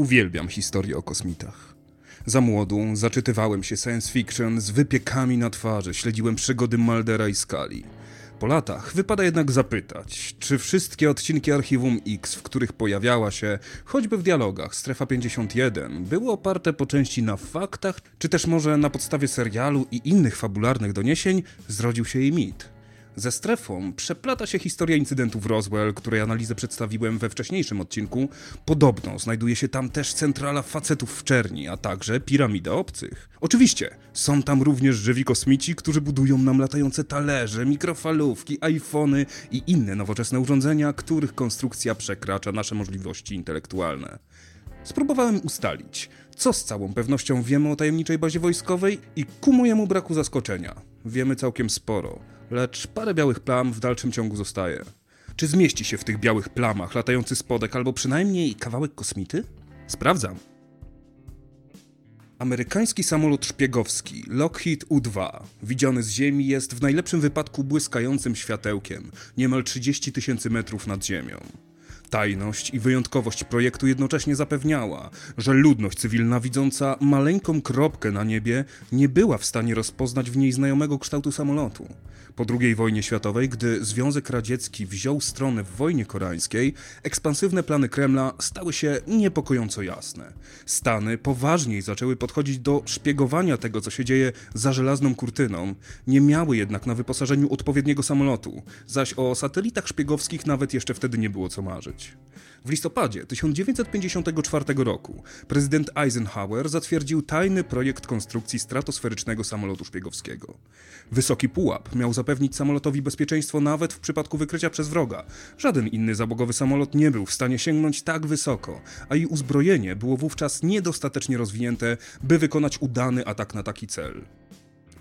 Uwielbiam historię o kosmitach. Za młodu zaczytywałem się science fiction z wypiekami na twarzy, śledziłem przygody Maldera i Skali. Po latach wypada jednak zapytać, czy wszystkie odcinki Archiwum X, w których pojawiała się, choćby w dialogach, Strefa 51, były oparte po części na faktach, czy też może na podstawie serialu i innych fabularnych doniesień zrodził się jej mit. Ze strefą przeplata się historia incydentów Roswell, której analizę przedstawiłem we wcześniejszym odcinku. Podobno znajduje się tam też centrala facetów w czerni, a także piramida obcych. Oczywiście, są tam również żywi kosmici, którzy budują nam latające talerze, mikrofalówki, iPhony i inne nowoczesne urządzenia, których konstrukcja przekracza nasze możliwości intelektualne. Spróbowałem ustalić, co z całą pewnością wiemy o tajemniczej bazie wojskowej i ku mojemu braku zaskoczenia. Wiemy całkiem sporo, lecz parę białych plam w dalszym ciągu zostaje. Czy zmieści się w tych białych plamach latający spodek albo przynajmniej kawałek kosmity? Sprawdzam. Amerykański samolot szpiegowski Lockheed U-2, widziany z Ziemi, jest w najlepszym wypadku błyskającym światełkiem, niemal 30 tysięcy metrów nad Ziemią. Tajność i wyjątkowość projektu jednocześnie zapewniała, że ludność cywilna widząca maleńką kropkę na niebie nie była w stanie rozpoznać w niej znajomego kształtu samolotu. Po II wojnie światowej, gdy Związek Radziecki wziął stronę w wojnie koreańskiej, ekspansywne plany Kremla stały się niepokojąco jasne. Stany poważniej zaczęły podchodzić do szpiegowania tego, co się dzieje za żelazną kurtyną, nie miały jednak na wyposażeniu odpowiedniego samolotu, zaś o satelitach szpiegowskich nawet jeszcze wtedy nie było co marzyć. W listopadzie 1954 roku prezydent Eisenhower zatwierdził tajny projekt konstrukcji stratosferycznego samolotu szpiegowskiego. Wysoki pułap miał zapewnić samolotowi bezpieczeństwo nawet w przypadku wykrycia przez wroga. Żaden inny zabogowy samolot nie był w stanie sięgnąć tak wysoko, a i uzbrojenie było wówczas niedostatecznie rozwinięte, by wykonać udany atak na taki cel.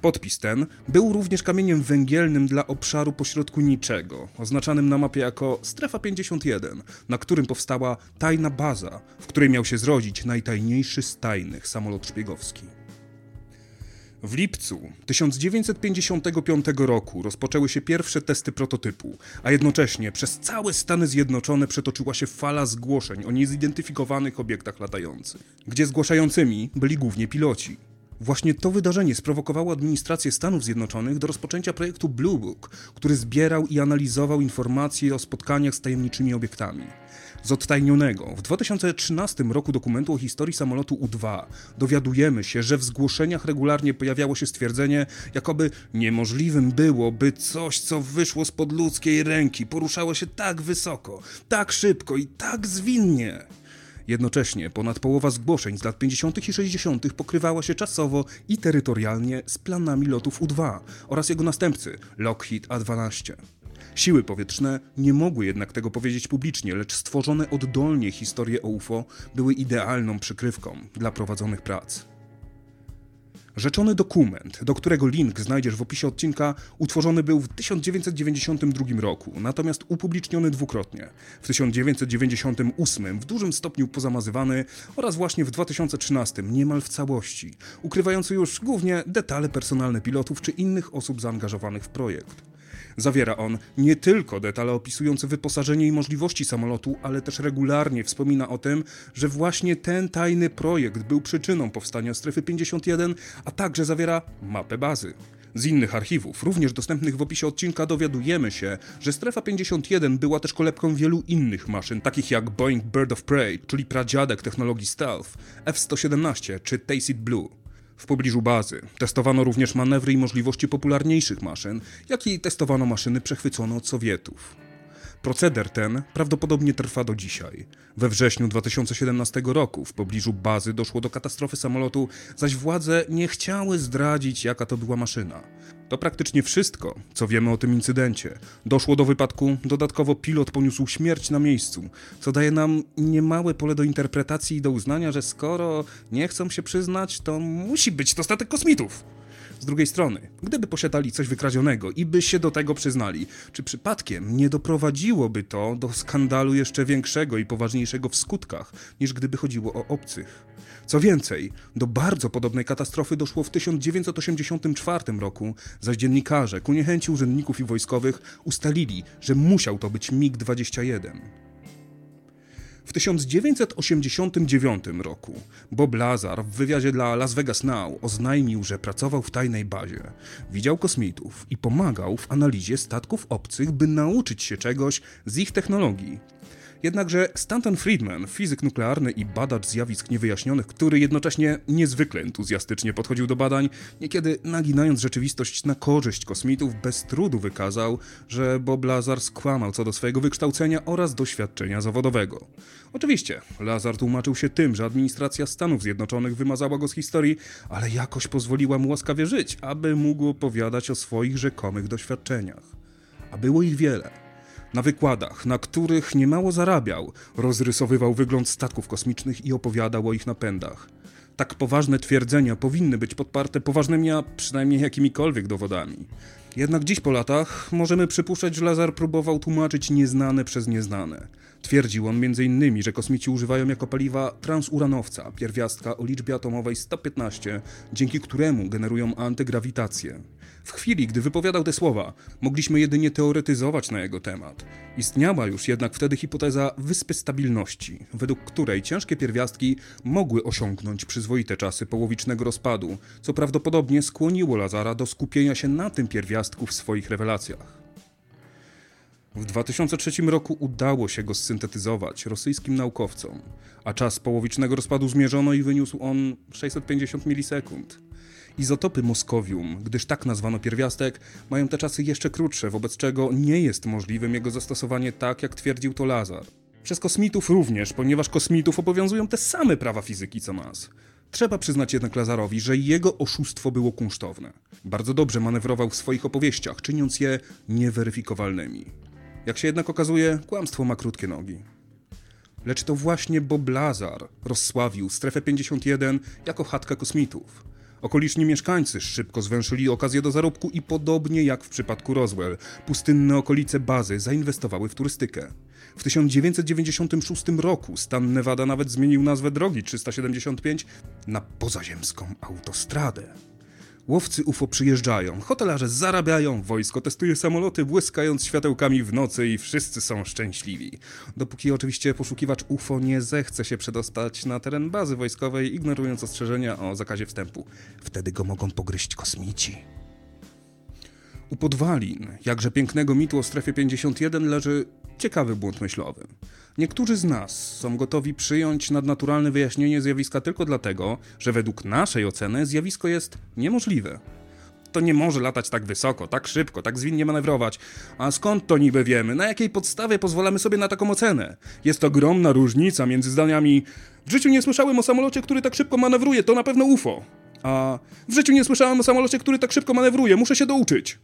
Podpis ten był również kamieniem węgielnym dla obszaru pośrodku niczego, oznaczanym na mapie jako Strefa 51, na którym powstała tajna baza, w której miał się zrodzić najtajniejszy z tajnych samolot szpiegowski. W lipcu 1955 roku rozpoczęły się pierwsze testy prototypu, a jednocześnie przez całe Stany Zjednoczone przetoczyła się fala zgłoszeń o niezidentyfikowanych obiektach latających, gdzie zgłaszającymi byli głównie piloci. Właśnie to wydarzenie sprowokowało administrację Stanów Zjednoczonych do rozpoczęcia projektu Blue Book, który zbierał i analizował informacje o spotkaniach z tajemniczymi obiektami. Z odtajnionego w 2013 roku dokumentu o historii samolotu U-2 dowiadujemy się, że w zgłoszeniach regularnie pojawiało się stwierdzenie, jakoby niemożliwym było, by coś, co wyszło spod ludzkiej ręki, poruszało się tak wysoko, tak szybko i tak zwinnie. Jednocześnie ponad połowa zgłoszeń z lat 50. i 60. pokrywała się czasowo i terytorialnie z planami lotów U-2 oraz jego następcy Lockheed A-12. Siły powietrzne nie mogły jednak tego powiedzieć publicznie, lecz stworzone oddolnie historie o UFO były idealną przykrywką dla prowadzonych prac. Rzeczony dokument, do którego link znajdziesz w opisie odcinka, utworzony był w 1992 roku, natomiast upubliczniony dwukrotnie. W 1998 w dużym stopniu pozamazywany oraz właśnie w 2013 niemal w całości, ukrywający już głównie detale personalne pilotów czy innych osób zaangażowanych w projekt. Zawiera on nie tylko detale opisujące wyposażenie i możliwości samolotu, ale też regularnie wspomina o tym, że właśnie ten tajny projekt był przyczyną powstania Strefy 51, a także zawiera mapę bazy. Z innych archiwów, również dostępnych w opisie odcinka, dowiadujemy się, że Strefa 51 była też kolebką wielu innych maszyn, takich jak Boeing Bird of Prey, czyli pradziadek technologii stealth, F-117 czy Tacit Blue. W pobliżu bazy testowano również manewry i możliwości popularniejszych maszyn, jak i testowano maszyny przechwycone od Sowietów. Proceder ten prawdopodobnie trwa do dzisiaj. We wrześniu 2017 roku w pobliżu bazy doszło do katastrofy samolotu, zaś władze nie chciały zdradzić, jaka to była maszyna. To praktycznie wszystko, co wiemy o tym incydencie. Doszło do wypadku, dodatkowo pilot poniósł śmierć na miejscu, co daje nam niemałe pole do interpretacji i do uznania, że skoro nie chcą się przyznać, to musi być to statek kosmitów. Z drugiej strony, gdyby posiadali coś wykradzionego i by się do tego przyznali, czy przypadkiem nie doprowadziłoby to do skandalu jeszcze większego i poważniejszego w skutkach, niż gdyby chodziło o obcych? Co więcej, do bardzo podobnej katastrofy doszło w 1984 roku, zaś dziennikarze, ku niechęci urzędników i wojskowych, ustalili, że musiał to być MiG-21. W 1989 roku Bob Lazar w wywiadzie dla Las Vegas Now oznajmił, że pracował w tajnej bazie, widział kosmitów i pomagał w analizie statków obcych, by nauczyć się czegoś z ich technologii. Jednakże Stanton Friedman, fizyk nuklearny i badacz zjawisk niewyjaśnionych, który jednocześnie niezwykle entuzjastycznie podchodził do badań, niekiedy naginając rzeczywistość na korzyść kosmitów, bez trudu wykazał, że Bob Lazar skłamał co do swojego wykształcenia oraz doświadczenia zawodowego. Oczywiście, Lazar tłumaczył się tym, że administracja Stanów Zjednoczonych wymazała go z historii, ale jakoś pozwoliła mu łaskawie żyć, aby mógł opowiadać o swoich rzekomych doświadczeniach. A było ich wiele. Na wykładach, na których niemało zarabiał, rozrysowywał wygląd statków kosmicznych i opowiadał o ich napędach. Tak poważne twierdzenia powinny być podparte poważnymi, a przynajmniej jakimikolwiek dowodami. Jednak dziś po latach możemy przypuszczać, że Lazar próbował tłumaczyć nieznane przez nieznane. Twierdził on m.in., że kosmici używają jako paliwa transuranowca, pierwiastka o liczbie atomowej 115, dzięki któremu generują antygrawitację. W chwili, gdy wypowiadał te słowa, mogliśmy jedynie teoretyzować na jego temat. Istniała już jednak wtedy hipoteza wyspy stabilności, według której ciężkie pierwiastki mogły osiągnąć przyzwoite czasy połowicznego rozpadu, co prawdopodobnie skłoniło Lazara do skupienia się na tym pierwiastku w swoich rewelacjach. W 2003 roku udało się go syntetyzować rosyjskim naukowcom, a czas połowicznego rozpadu zmierzono i wyniósł on 650 milisekund. Izotopy Moskowium, gdyż tak nazwano pierwiastek, mają te czasy jeszcze krótsze, wobec czego nie jest możliwym jego zastosowanie tak, jak twierdził to Lazar. Przez kosmitów również, ponieważ kosmitów obowiązują te same prawa fizyki co nas. Trzeba przyznać jednak Lazarowi, że jego oszustwo było kunsztowne. Bardzo dobrze manewrował w swoich opowieściach, czyniąc je nieweryfikowalnymi. Jak się jednak okazuje, kłamstwo ma krótkie nogi. Lecz to właśnie Bob Lazar rozsławił strefę 51 jako chatkę kosmitów. Okoliczni mieszkańcy szybko zwęszyli okazję do zarobku i podobnie jak w przypadku Roswell, pustynne okolice bazy zainwestowały w turystykę. W 1996 roku stan Nevada nawet zmienił nazwę drogi 375 na pozaziemską autostradę. Łowcy UFO przyjeżdżają, hotelarze zarabiają, wojsko testuje samoloty, błyskając światełkami w nocy i wszyscy są szczęśliwi. Dopóki oczywiście poszukiwacz UFO nie zechce się przedostać na teren bazy wojskowej, ignorując ostrzeżenia o zakazie wstępu. Wtedy go mogą pogryźć kosmici. U podwalin, jakże pięknego mitu o strefie 51 leży ciekawy błąd myślowy. Niektórzy z nas są gotowi przyjąć nadnaturalne wyjaśnienie zjawiska tylko dlatego, że według naszej oceny zjawisko jest niemożliwe. To nie może latać tak wysoko, tak szybko, tak zwinnie manewrować. A skąd to niby wiemy? Na jakiej podstawie pozwalamy sobie na taką ocenę? Jest ogromna różnica między zdaniami w życiu nie słyszałem o samolocie, który tak szybko manewruje, to na pewno UFO. A w życiu nie słyszałem o samolocie, który tak szybko manewruje, muszę się douczyć.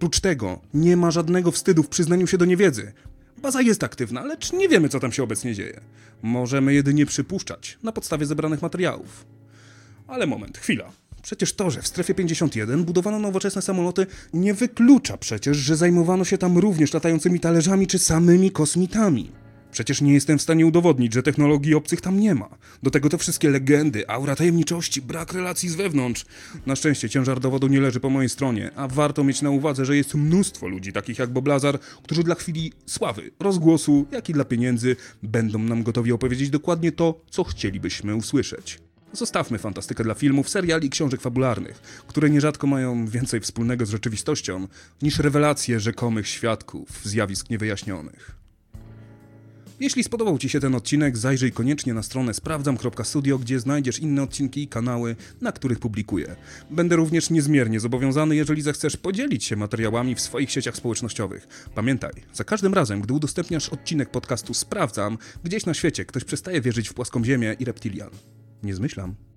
Prócz tego nie ma żadnego wstydu w przyznaniu się do niewiedzy. Baza jest aktywna, lecz nie wiemy, co tam się obecnie dzieje. Możemy jedynie przypuszczać na podstawie zebranych materiałów. Ale moment, chwila. Przecież to, że w strefie 51 budowano nowoczesne samoloty, nie wyklucza przecież, że zajmowano się tam również latającymi talerzami czy samymi kosmitami. Przecież nie jestem w stanie udowodnić, że technologii obcych tam nie ma. Do tego te wszystkie legendy, aura tajemniczości, brak relacji z wewnątrz. Na szczęście ciężar dowodu nie leży po mojej stronie, a warto mieć na uwadze, że jest mnóstwo ludzi takich jak Bob Lazar, którzy dla chwili sławy, rozgłosu, jak i dla pieniędzy będą nam gotowi opowiedzieć dokładnie to, co chcielibyśmy usłyszeć. Zostawmy fantastykę dla filmów, seriali i książek fabularnych, które nierzadko mają więcej wspólnego z rzeczywistością niż rewelacje rzekomych świadków zjawisk niewyjaśnionych. Jeśli spodobał Ci się ten odcinek, zajrzyj koniecznie na stronę sprawdzam.studio, gdzie znajdziesz inne odcinki i kanały, na których publikuję. Będę również niezmiernie zobowiązany, jeżeli zechcesz podzielić się materiałami w swoich sieciach społecznościowych. Pamiętaj, za każdym razem, gdy udostępniasz odcinek podcastu Sprawdzam, gdzieś na świecie ktoś przestaje wierzyć w płaską ziemię i reptilian. Nie zmyślam.